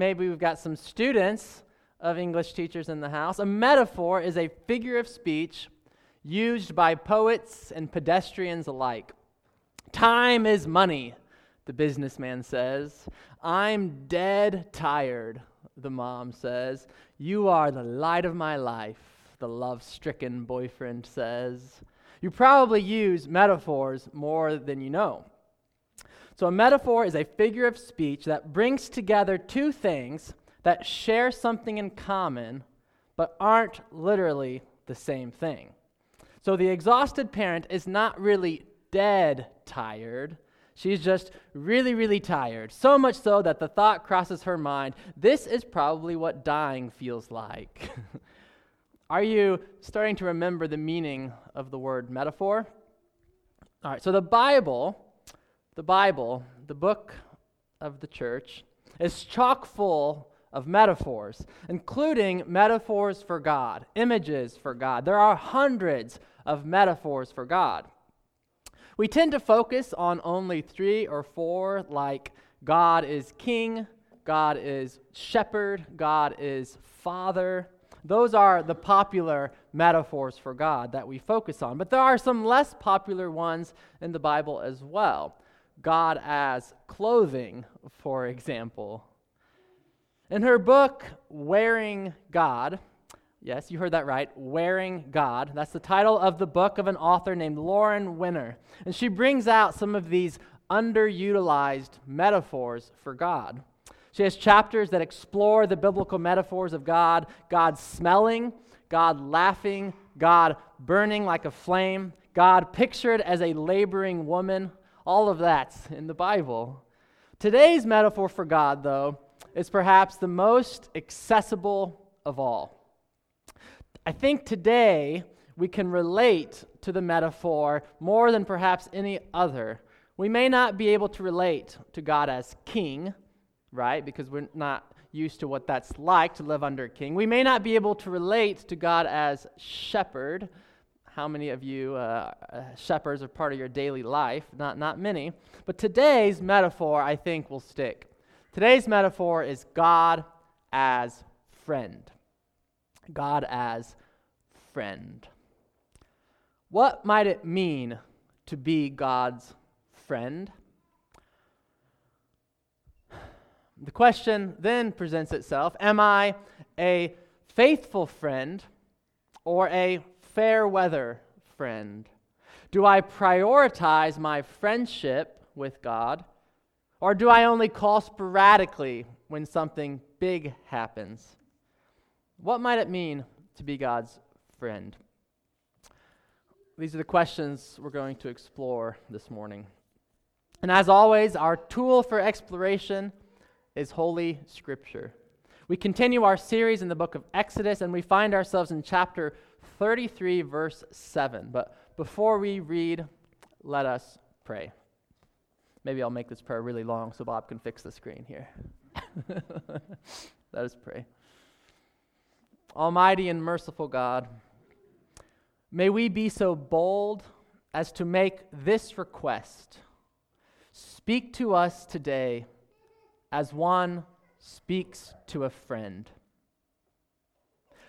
maybe we've got some students of English teachers in the house. A metaphor is a figure of speech used by poets and pedestrians alike. Time is money, the businessman says. I'm dead tired, the mom says. You are the light of my life, the love stricken boyfriend says. You probably use metaphors more than you know. So, a metaphor is a figure of speech that brings together two things that share something in common but aren't literally the same thing. So, the exhausted parent is not really dead tired. She's just really, really tired. So much so that the thought crosses her mind this is probably what dying feels like. Are you starting to remember the meaning of the word metaphor? All right, so the Bible the Bible, the book of the church, is chock full of metaphors, including metaphors for God, images for God. There are hundreds of metaphors for God. We tend to focus on only three or four, like God is king, God is shepherd, God is father. Those are the popular metaphors for God that we focus on. But there are some less popular ones in the Bible as well. God as clothing, for example. In her book, Wearing God, yes, you heard that right, Wearing God, that's the title of the book of an author named Lauren Winner. And she brings out some of these underutilized metaphors for God. She has chapters that explore the biblical metaphors of God God smelling, God laughing, God burning like a flame, God pictured as a laboring woman, all of that's in the Bible. Today's metaphor for God, though, is perhaps the most accessible of all. I think today we can relate to the metaphor more than perhaps any other. We may not be able to relate to God as king, right? Because we're not used to what that's like to live under a king. We may not be able to relate to God as shepherd how many of you uh, uh, shepherds are part of your daily life? Not, not many. But today's metaphor, I think, will stick. Today's metaphor is God as friend. God as friend. What might it mean to be God's friend? The question then presents itself Am I a faithful friend or a fair weather friend? Do I prioritize my friendship with God? Or do I only call sporadically when something big happens? What might it mean to be God's friend? These are the questions we're going to explore this morning. And as always, our tool for exploration is Holy Scripture. We continue our series in the book of Exodus, and we find ourselves in chapter 33, verse 7. But before we read, let us pray. Maybe I'll make this prayer really long so Bob can fix the screen here. let us pray. Almighty and merciful God, may we be so bold as to make this request. Speak to us today as one speaks to a friend.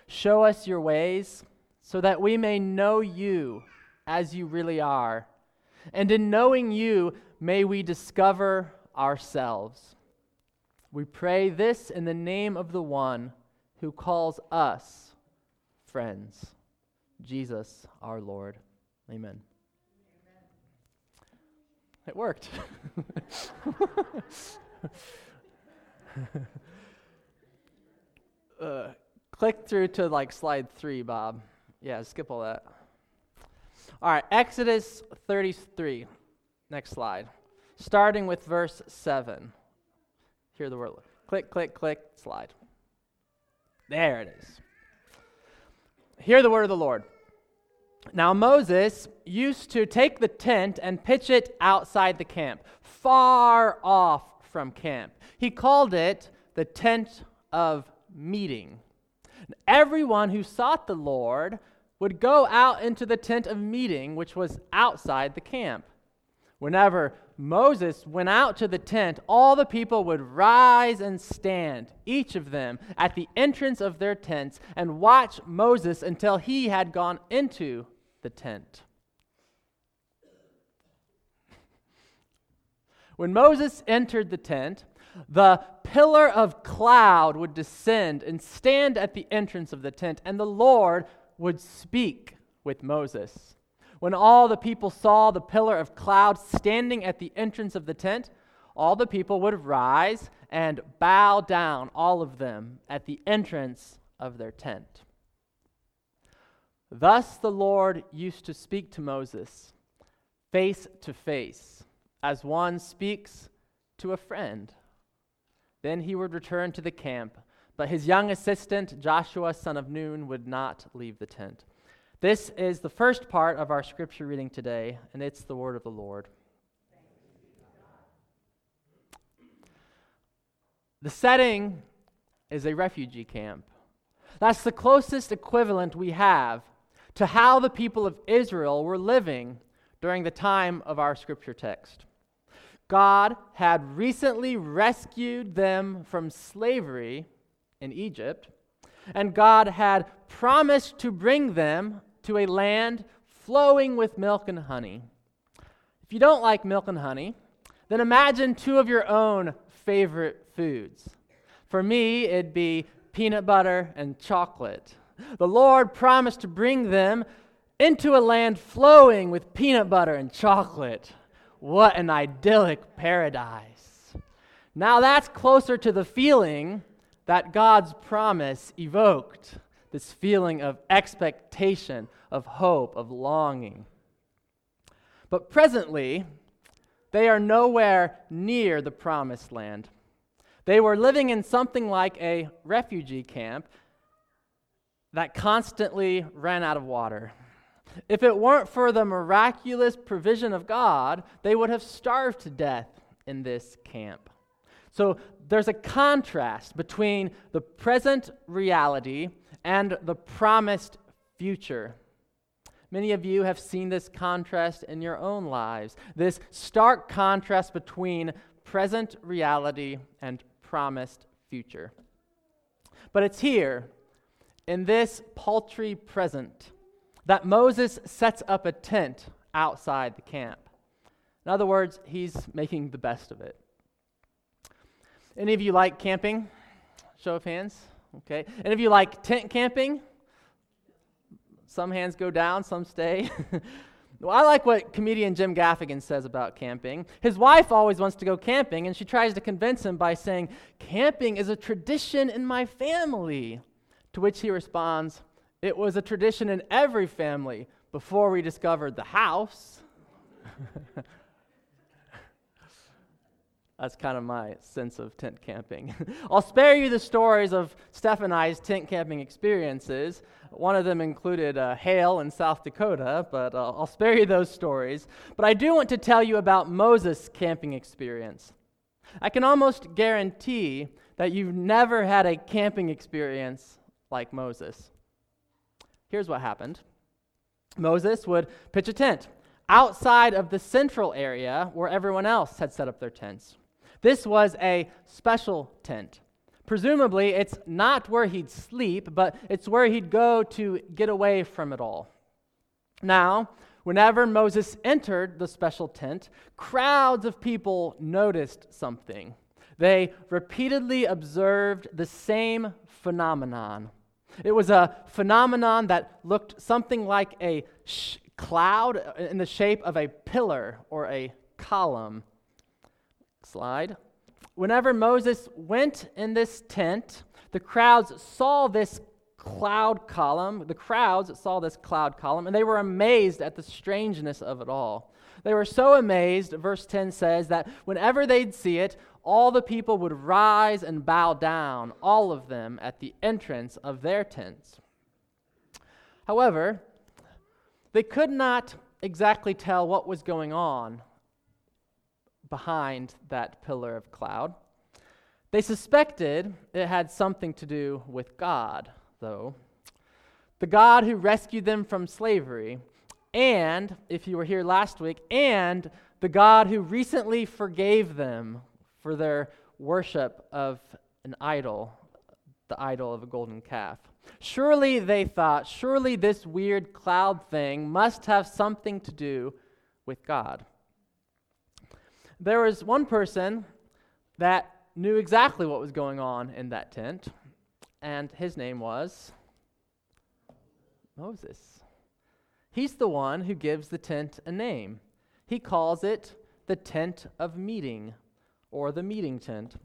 Show us your ways so that we may know you as you really are. And in knowing you, may we discover ourselves. We pray this in the name of the one who calls us friends, Jesus our Lord. Amen. It worked. uh, click through to like slide three, Bob. Yeah, skip all that. All right, Exodus 33. Next slide. Starting with verse 7. Hear the word. Click, click, click, slide. There it is. Hear the word of the Lord. Now, Moses used to take the tent and pitch it outside the camp, far off from camp. He called it the tent of meeting. Everyone who sought the Lord would go out into the tent of meeting, which was outside the camp. Whenever Moses went out to the tent, all the people would rise and stand, each of them, at the entrance of their tents, and watch Moses until he had gone into the tent. When Moses entered the tent, the pillar of cloud would descend and stand at the entrance of the tent, and the Lord would speak with Moses. When all the people saw the pillar of cloud standing at the entrance of the tent, all the people would rise and bow down, all of them, at the entrance of their tent. Thus the Lord used to speak to Moses face to face, as one speaks to a friend. Then he would return to the camp, but his young assistant, Joshua, son of Nun, would not leave the tent. This is the first part of our scripture reading today, and it's the word of the Lord. The setting is a refugee camp. That's the closest equivalent we have to how the people of Israel were living during the time of our scripture text. God had recently rescued them from slavery in Egypt, and God had promised to bring them to a land flowing with milk and honey. If you don't like milk and honey, then imagine two of your own favorite foods. For me, it'd be peanut butter and chocolate. The Lord promised to bring them into a land flowing with peanut butter and chocolate. What an idyllic paradise. Now that's closer to the feeling that God's promise evoked this feeling of expectation, of hope, of longing. But presently, they are nowhere near the promised land. They were living in something like a refugee camp that constantly ran out of water. If it weren't for the miraculous provision of God, they would have starved to death in this camp. So there's a contrast between the present reality and the promised future. Many of you have seen this contrast in your own lives, this stark contrast between present reality and promised future. But it's here, in this paltry present, that Moses sets up a tent outside the camp. In other words, he's making the best of it. Any of you like camping? Show of hands. Okay. Any of you like tent camping? Some hands go down, some stay. well, I like what comedian Jim Gaffigan says about camping. His wife always wants to go camping, and she tries to convince him by saying, Camping is a tradition in my family. To which he responds, it was a tradition in every family before we discovered the house. That's kind of my sense of tent camping. I'll spare you the stories of Steph and I's tent camping experiences. One of them included uh, in South Dakota, but uh, I'll spare you those stories. But I do want to tell you about Moses' camping experience. I can almost guarantee that you've never had a camping experience like Moses. Here's what happened Moses would pitch a tent outside of the central area where everyone else had set up their tents. This was a special tent. Presumably, it's not where he'd sleep, but it's where he'd go to get away from it all. Now, whenever Moses entered the special tent, crowds of people noticed something. They repeatedly observed the same phenomenon it was a phenomenon that looked something like a sh- cloud in the shape of a pillar or a column. Slide. Whenever Moses went in this tent, the crowds saw this cloud column. The crowds saw this cloud column, and they were amazed at the strangeness of it all. They were so amazed, verse 10 says, that whenever they'd see it, all the people would rise and bow down, all of them, at the entrance of their tents. However, they could not exactly tell what was going on behind that pillar of cloud. They suspected it had something to do with God, though. The God who rescued them from slavery, and, if you were here last week, and the God who recently forgave them for their worship of an idol, the idol of a golden calf. Surely, they thought, surely this weird cloud thing must have something to do with God. There was one person that knew exactly what was going on in that tent, and his name was Moses. He's the one who gives the tent a name. He calls it the tent of meeting or the meeting tent.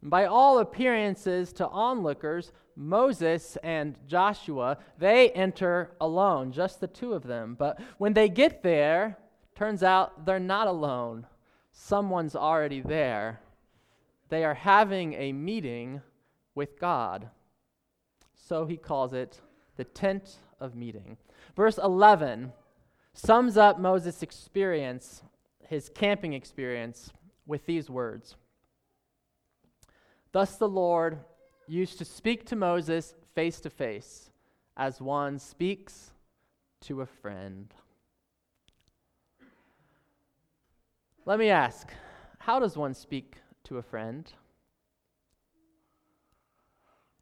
By all appearances to onlookers, Moses and Joshua, they enter alone, just the two of them. But when they get there, turns out they're not alone. Someone's already there. They are having a meeting with God. So he calls it the tent of meeting. Verse 11 sums up Moses' experience, his camping experience, with these words Thus the Lord used to speak to Moses face to face, as one speaks to a friend. Let me ask how does one speak to a friend?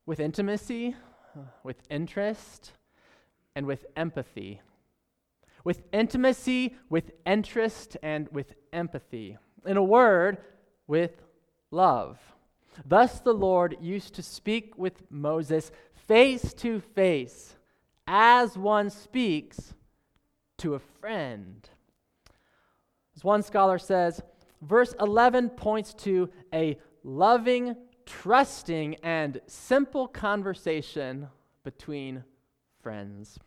With intimacy, with interest, and with empathy. With intimacy, with interest, and with empathy. In a word, with love. Thus the Lord used to speak with Moses face to face, as one speaks to a friend. One scholar says, verse 11 points to a loving, trusting, and simple conversation between friends.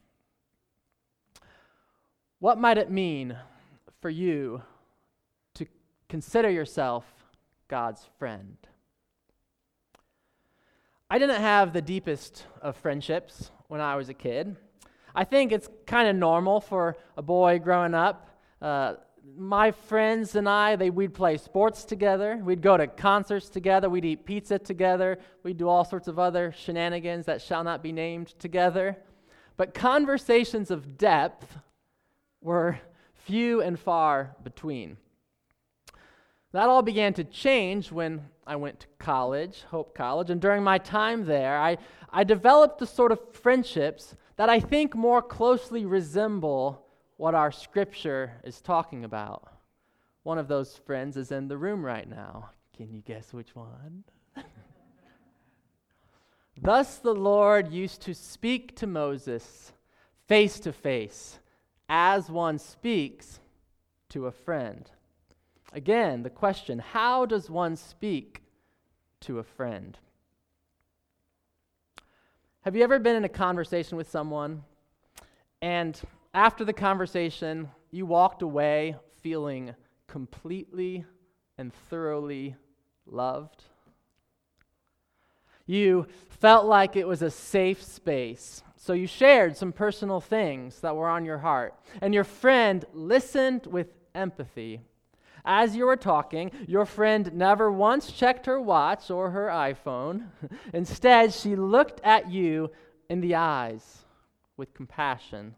What might it mean for you to consider yourself God's friend? I didn't have the deepest of friendships when I was a kid. I think it's kind of normal for a boy growing up. Uh, my friends and I, they, we'd play sports together. We'd go to concerts together. We'd eat pizza together. We'd do all sorts of other shenanigans that shall not be named together. But conversations of depth were few and far between. That all began to change when I went to college, Hope College, and during my time there, I, I developed the sort of friendships that I think more closely resemble what our scripture is talking about. One of those friends is in the room right now. Can you guess which one? Thus the Lord used to speak to Moses face to face, as one speaks to a friend. Again, the question how does one speak to a friend? Have you ever been in a conversation with someone and after the conversation you walked away feeling completely and thoroughly loved? You felt like it was a safe space. So you shared some personal things that were on your heart. And your friend listened with empathy as you were talking, your friend never once checked her watch or her iPhone. Instead, she looked at you in the eyes with compassion.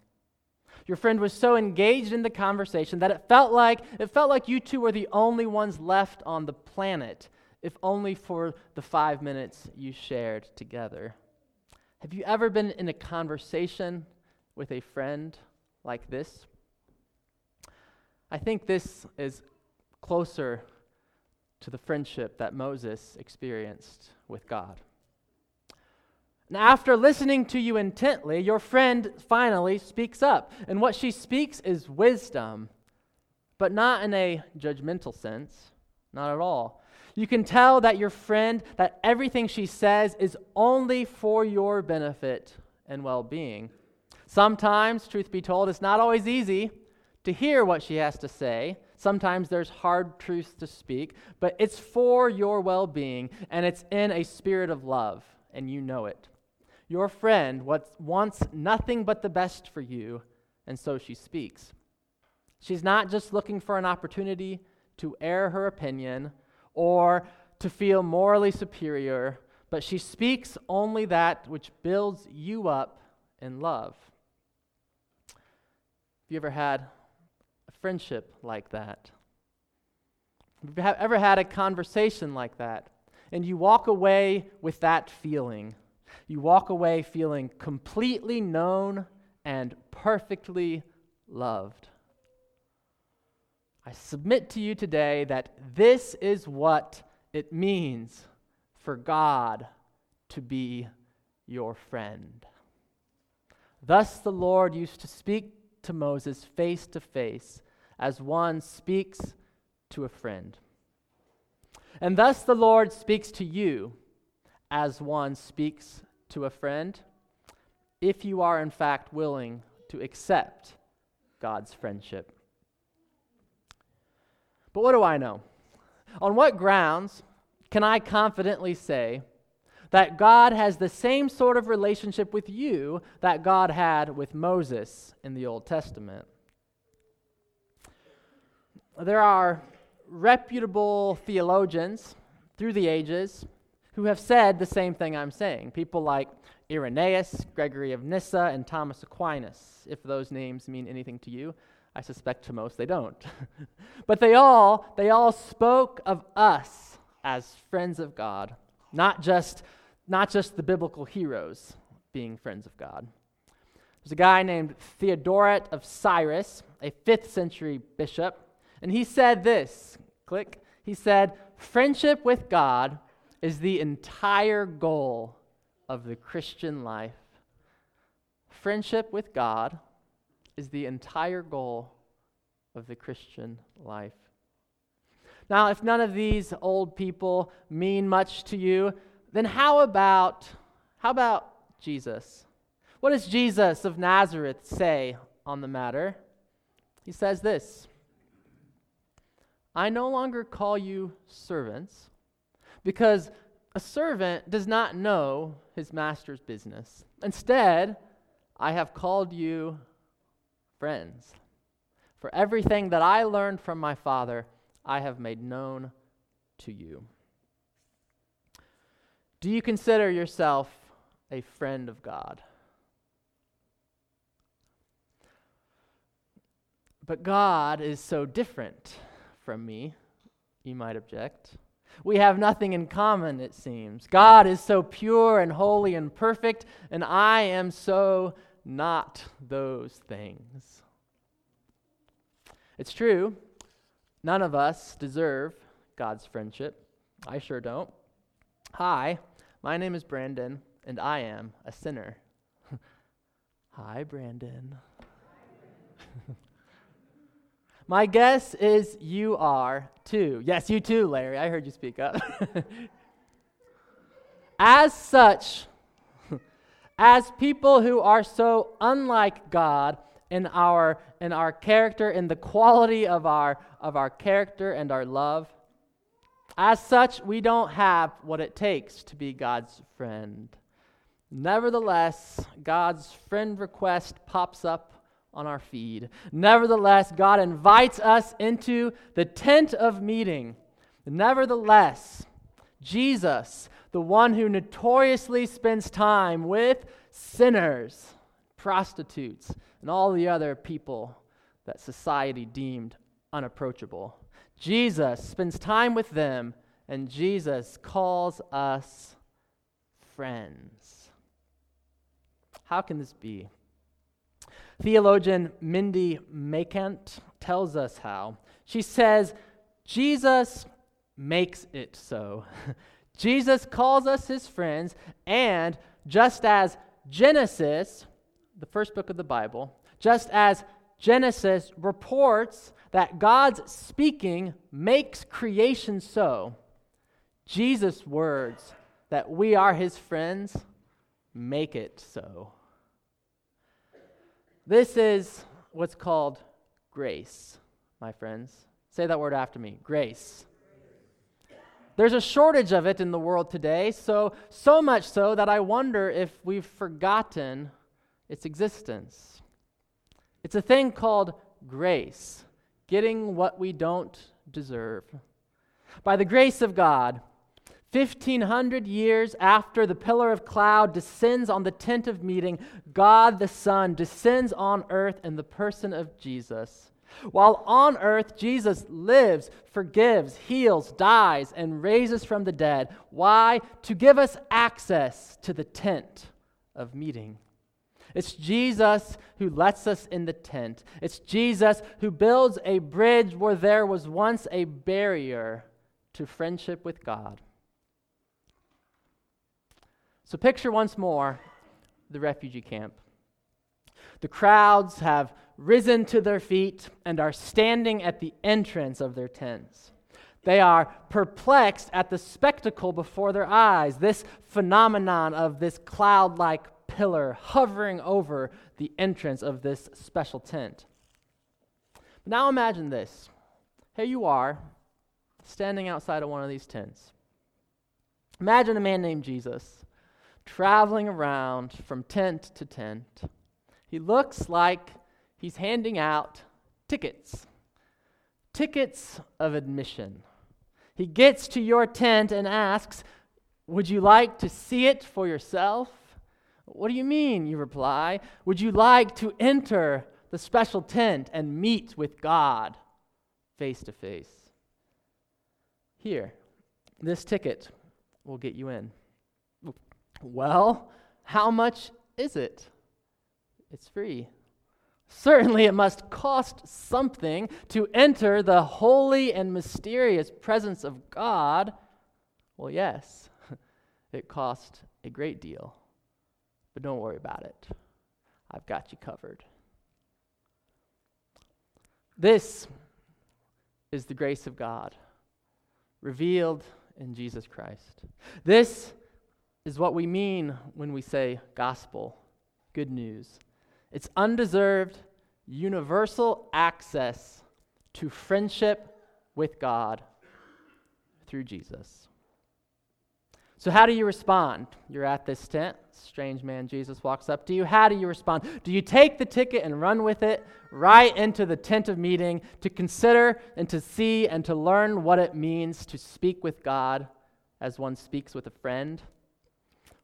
Your friend was so engaged in the conversation that it felt like it felt like you two were the only ones left on the planet, if only for the 5 minutes you shared together. Have you ever been in a conversation with a friend like this? I think this is closer to the friendship that Moses experienced with God. And after listening to you intently, your friend finally speaks up. And what she speaks is wisdom, but not in a judgmental sense, not at all. You can tell that your friend, that everything she says is only for your benefit and well being. Sometimes, truth be told, it's not always easy to hear what she has to say, Sometimes there's hard truths to speak, but it's for your well being and it's in a spirit of love, and you know it. Your friend wants nothing but the best for you, and so she speaks. She's not just looking for an opportunity to air her opinion or to feel morally superior, but she speaks only that which builds you up in love. Have you ever had a friendship like that. Have you ever had a conversation like that? And you walk away with that feeling. You walk away feeling completely known and perfectly loved. I submit to you today that this is what it means for God to be your friend. Thus the Lord used to speak to Moses face to face, as one speaks to a friend. And thus the Lord speaks to you as one speaks to a friend, if you are in fact willing to accept God's friendship. But what do I know? On what grounds can I confidently say that God has the same sort of relationship with you that God had with Moses in the Old Testament? There are reputable theologians through the ages who have said the same thing I'm saying. People like Irenaeus, Gregory of Nyssa, and Thomas Aquinas, if those names mean anything to you. I suspect to most they don't. but they all, they all spoke of us as friends of God, not just, not just the biblical heroes being friends of God. There's a guy named Theodoret of Cyrus, a 5th century bishop, and he said this click. He said, Friendship with God is the entire goal of the Christian life. Friendship with God is the entire goal of the Christian life. Now, if none of these old people mean much to you, then how about how about Jesus? What does Jesus of Nazareth say on the matter? He says this I no longer call you servants, because a servant does not know his master's business. Instead, I have called you friends. For everything that I learned from my Father, I have made known to you. Do you consider yourself a friend of God? But God is so different from me, you might object. We have nothing in common, it seems. God is so pure and holy and perfect, and I am so not those things. It's true, none of us deserve God's friendship. I sure don't. Hi, my name is Brandon, and I am a sinner. Hi, Brandon. My guess is you are too. Yes, you too, Larry. I heard you speak up. as such, as people who are so unlike God in our in our character, in the quality of our of our character and our love, as such, we don't have what it takes to be God's friend. Nevertheless, God's friend request pops up on our feed. Nevertheless, God invites us into the tent of meeting. Nevertheless, Jesus, the one who notoriously spends time with sinners, prostitutes, and all the other people that society deemed unapproachable, Jesus spends time with them, and Jesus calls us friends. How can this be? Theologian Mindy Makant tells us how. She says, Jesus makes it so. Jesus calls us his friends, and just as Genesis, the first book of the Bible, just as Genesis reports that God's speaking makes creation so, Jesus' words that we are his friends make it so. This is what's called grace, my friends. Say that word after me grace. There's a shortage of it in the world today, so so much so that I wonder if we've forgotten its existence. It's a thing called grace, getting what we don't deserve. By the grace of God, 1500 years after the pillar of cloud descends on the tent of meeting, God the Son descends on earth in the person of Jesus. While on earth, Jesus lives, forgives, heals, dies, and raises from the dead. Why? To give us access to the tent of meeting. It's Jesus who lets us in the tent. It's Jesus who builds a bridge where there was once a barrier to friendship with God. So picture once more the refugee camp. The crowds have risen to their feet and are standing at the entrance of their tents. They are perplexed at the spectacle before their eyes, this phenomenon of this cloud like pillar hovering over the entrance of this special tent. But now imagine this. Here you are, standing outside of one of these tents. Imagine a man named Jesus traveling around from tent to tent. He looks like he's handing out tickets, tickets of admission. He gets to your tent and asks, Would you like to see it for yourself? What do you mean? You reply. Would you like to enter the special tent and meet with God face to face? Here, this ticket will get you in. Well, how much is it? It's free. Certainly, it must cost something to enter the holy and mysterious presence of God. Well, yes, it cost a great deal. But don't worry about it. I've got you covered. This is the grace of God revealed in Jesus Christ. This is what we mean when we say gospel, good news. It's undeserved, universal access to friendship with God through Jesus. So, how do you respond? You're at this tent. Strange man Jesus walks up to you. How do you respond? Do you take the ticket and run with it right into the tent of meeting to consider and to see and to learn what it means to speak with God as one speaks with a friend?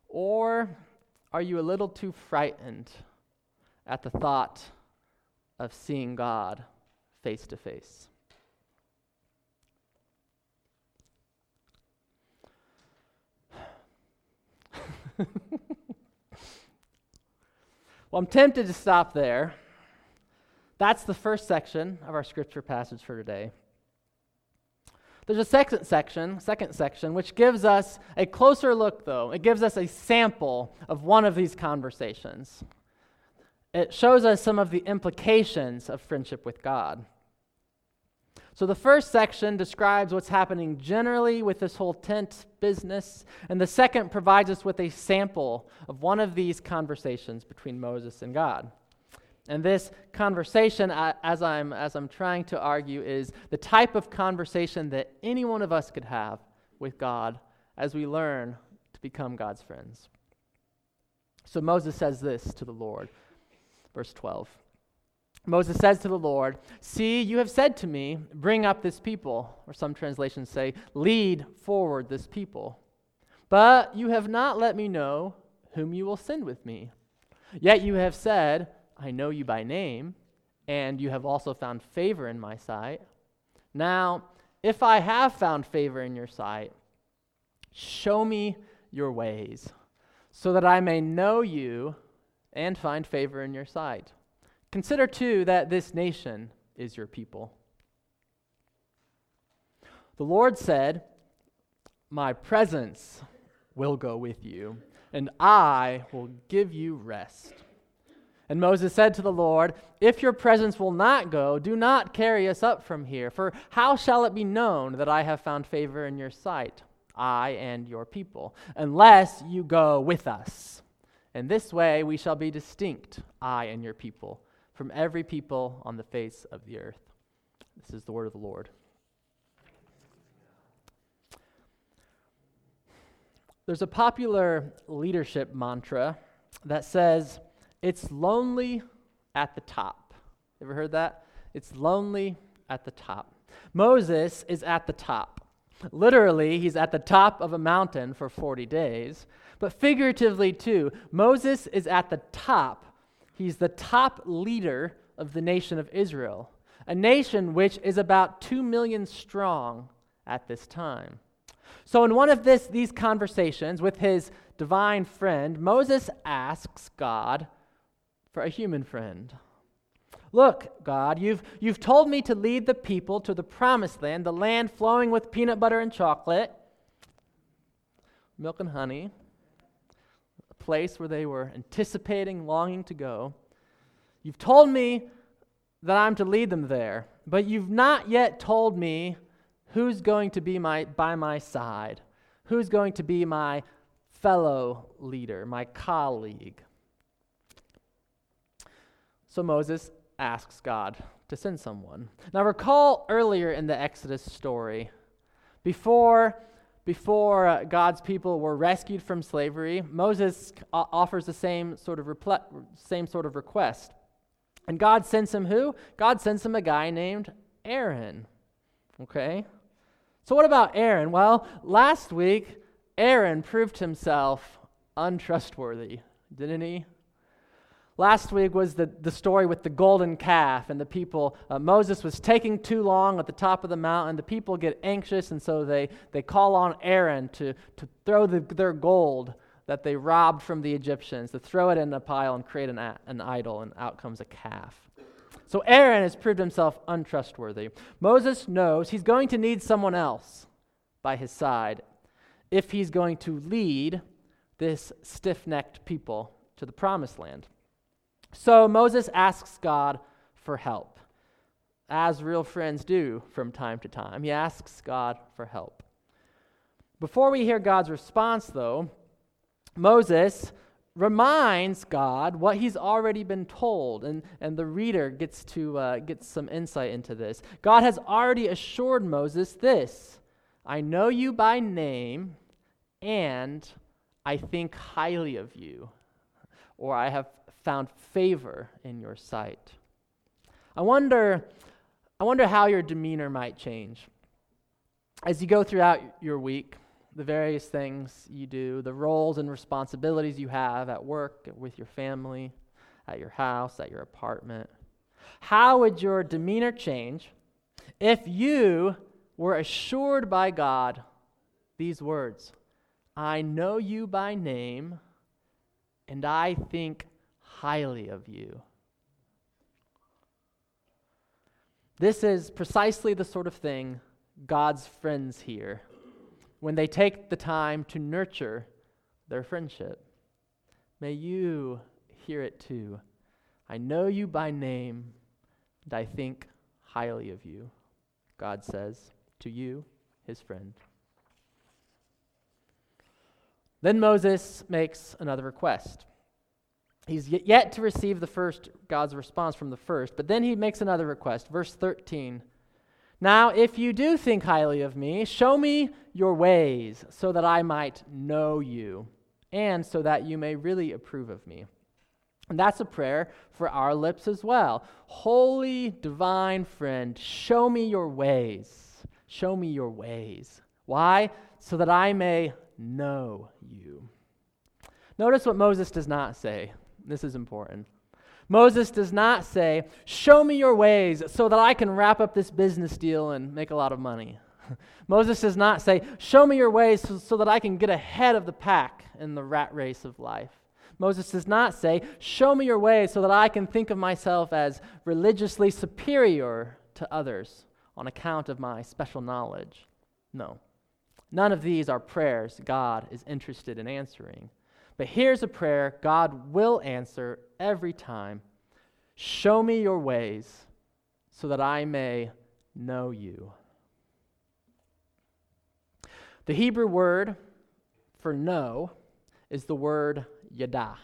Or are you a little too frightened at the thought of seeing God face to face? well, I'm tempted to stop there. That's the first section of our scripture passage for today. There's a second section, second section, which gives us a closer look, though. It gives us a sample of one of these conversations. It shows us some of the implications of friendship with God. So, the first section describes what's happening generally with this whole tent business, and the second provides us with a sample of one of these conversations between Moses and God. And this conversation, as I'm, as I'm trying to argue, is the type of conversation that any one of us could have with God as we learn to become God's friends. So Moses says this to the Lord, verse 12. Moses says to the Lord, See, you have said to me, bring up this people. Or some translations say, lead forward this people. But you have not let me know whom you will send with me. Yet you have said, I know you by name, and you have also found favor in my sight. Now, if I have found favor in your sight, show me your ways, so that I may know you and find favor in your sight. Consider, too, that this nation is your people. The Lord said, My presence will go with you, and I will give you rest. And Moses said to the Lord, If your presence will not go, do not carry us up from here. For how shall it be known that I have found favor in your sight, I and your people, unless you go with us? In this way we shall be distinct, I and your people from every people on the face of the earth. This is the word of the Lord. There's a popular leadership mantra that says, It's lonely at the top. Ever heard that? It's lonely at the top. Moses is at the top. Literally, he's at the top of a mountain for 40 days, but figuratively, too, Moses is at the top He's the top leader of the nation of Israel. a nation which is about 2 million strong at this time. So, in one of this, these conversations with his divine friend, Moses asks God for a human friend. Look, God, you've, you've told me to lead the people to the promised land, the land flowing with peanut butter and chocolate, milk and honey, a place where they were anticipating, longing to go. You've told me that I'm to lead them there, but you've not yet told me who's going to be my, by my side, who's going to be my fellow leader, my colleague. So Moses asks God to send someone. Now, recall earlier in the Exodus story, before, before uh, God's people were rescued from slavery, Moses offers the same sort, of same sort of request. And God sends him who? God sends him a guy named Aaron. Okay? So, what about Aaron? Well, last week, Aaron proved himself untrustworthy, didn't he? Last week was the, the story with the golden calf and the people. Uh, Moses was taking too long at the top of the mountain. The people get anxious, and so they, they call on Aaron to, to throw the, their gold that they robbed from the Egyptians, to throw it in a pile and create an, an idol, and out comes a calf. So Aaron has proved himself untrustworthy. Moses knows he's going to need someone else by his side if he's going to lead this stiff necked people to the promised land. So Moses asks God for help, as real friends do from time to time. He asks God for help. Before we hear God's response, though, Moses reminds God what he's already been told, and, and the reader gets to uh, get some insight into this. God has already assured Moses this I know you by name, and I think highly of you, or I have found favor in your sight. I wonder, I wonder how your demeanor might change as you go throughout your week, the various things you do, the roles and responsibilities you have at work, with your family, at your house, at your apartment. How would your demeanor change if you were assured by God these words I know you by name, and I think highly of you. This is precisely the sort of thing God's friends hear when they take the time to nurture their friendship. May you hear it too. I know you by name, and I think highly of you, God says to you, his friend. Then Moses makes another request. He's yet to receive the first God's response from the first, but then he makes another request. Verse 13. Now, if you do think highly of me, show me your ways so that I might know you and so that you may really approve of me. And that's a prayer for our lips as well. Holy divine friend, show me your ways. Show me your ways. Why? So that I may know you. Notice what Moses does not say. This is important. Moses does not say, Show me your ways so that I can wrap up this business deal and make a lot of money. Moses does not say, Show me your ways so, so, that I can get ahead of the pack in the rat race of life. Moses does not say, Show me your ways so that I can think of myself as religiously superior to others on account of my special knowledge. No. None of these are prayers God is interested in answering. But here's a prayer God will answer every time Show me your ways so that I may know you. The Hebrew word for know is the word yada.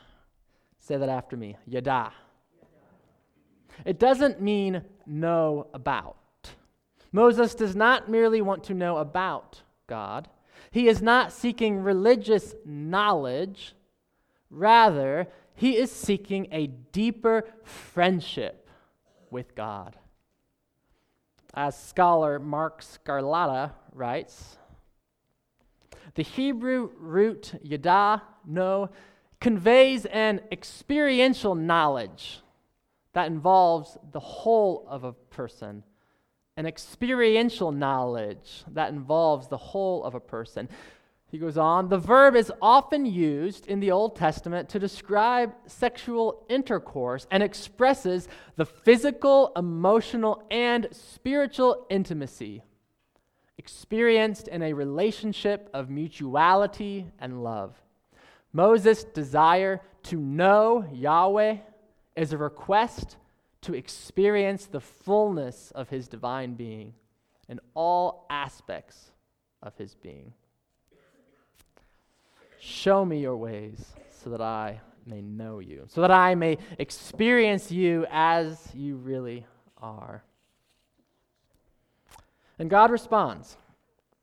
Say that after me yada. It doesn't mean know about. Moses does not merely want to know about God, he is not seeking religious knowledge. Rather, he is seeking a deeper friendship with God. As scholar Mark Scarlata writes, the Hebrew root yada, know, conveys an experiential knowledge that involves the whole of a person, an experiential knowledge that involves the whole of a person. He goes on, the verb is often used in the Old Testament to describe sexual intercourse and expresses the physical, emotional, and spiritual intimacy experienced in a relationship of mutuality and love. Moses' desire to know Yahweh is a request to experience the fullness of his divine being in all aspects of his being. Show me your ways so that I may know you, so that I may experience you as you really are. And God responds.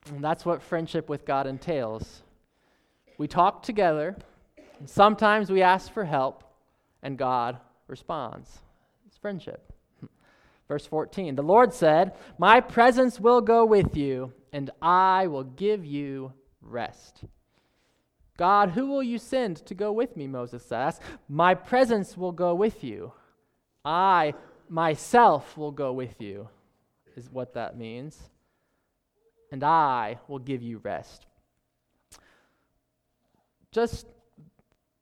And that's what friendship with God entails. We talk together, and sometimes we ask for help, and God responds. Friendship. Verse 14 The Lord said, My presence will go with you, and I will give you rest. God, who will you send to go with me? Moses asked. My presence will go with you. I myself will go with you, is what that means. And I will give you rest. Just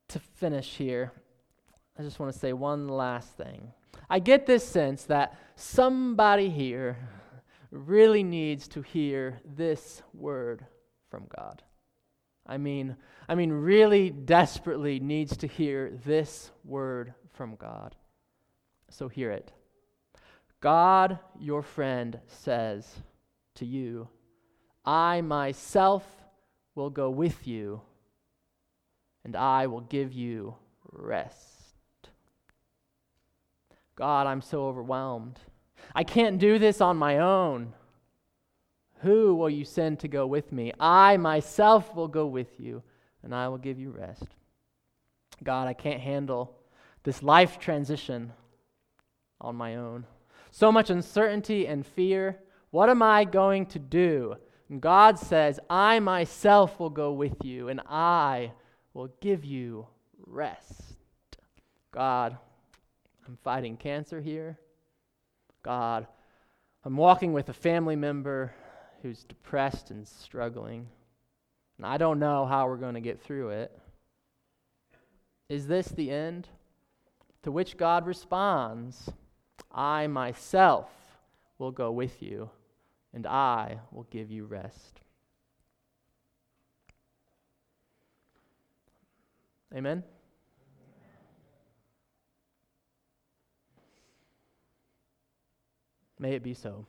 to finish here, I just want to say one last thing. I get this sense that somebody here really needs to hear this word from God. I mean, I mean really desperately needs to hear this word from God. So hear it. God, your friend, says to you, I myself will go with you, and I will give you rest. God, I'm so overwhelmed. I can't do this on my own. Who will you send to go with me? I myself will go with you, and I will give you rest. God, I can't handle this life transition on my own. So much uncertainty and fear. What am I going to do? And God says, I myself will go with you, and I will give you rest. God, I'm fighting cancer here. God, I'm walking with a family member who's depressed and struggling. And I don't know how we're going to get through it. Is this the end? To which God responds, I myself will go with you, and I will give you rest. Amen? May it be so.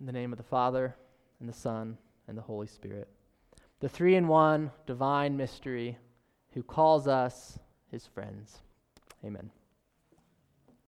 In the name of the Father, and the Son, and the Holy Spirit. The three in one divine mystery who calls us his friends. Amen.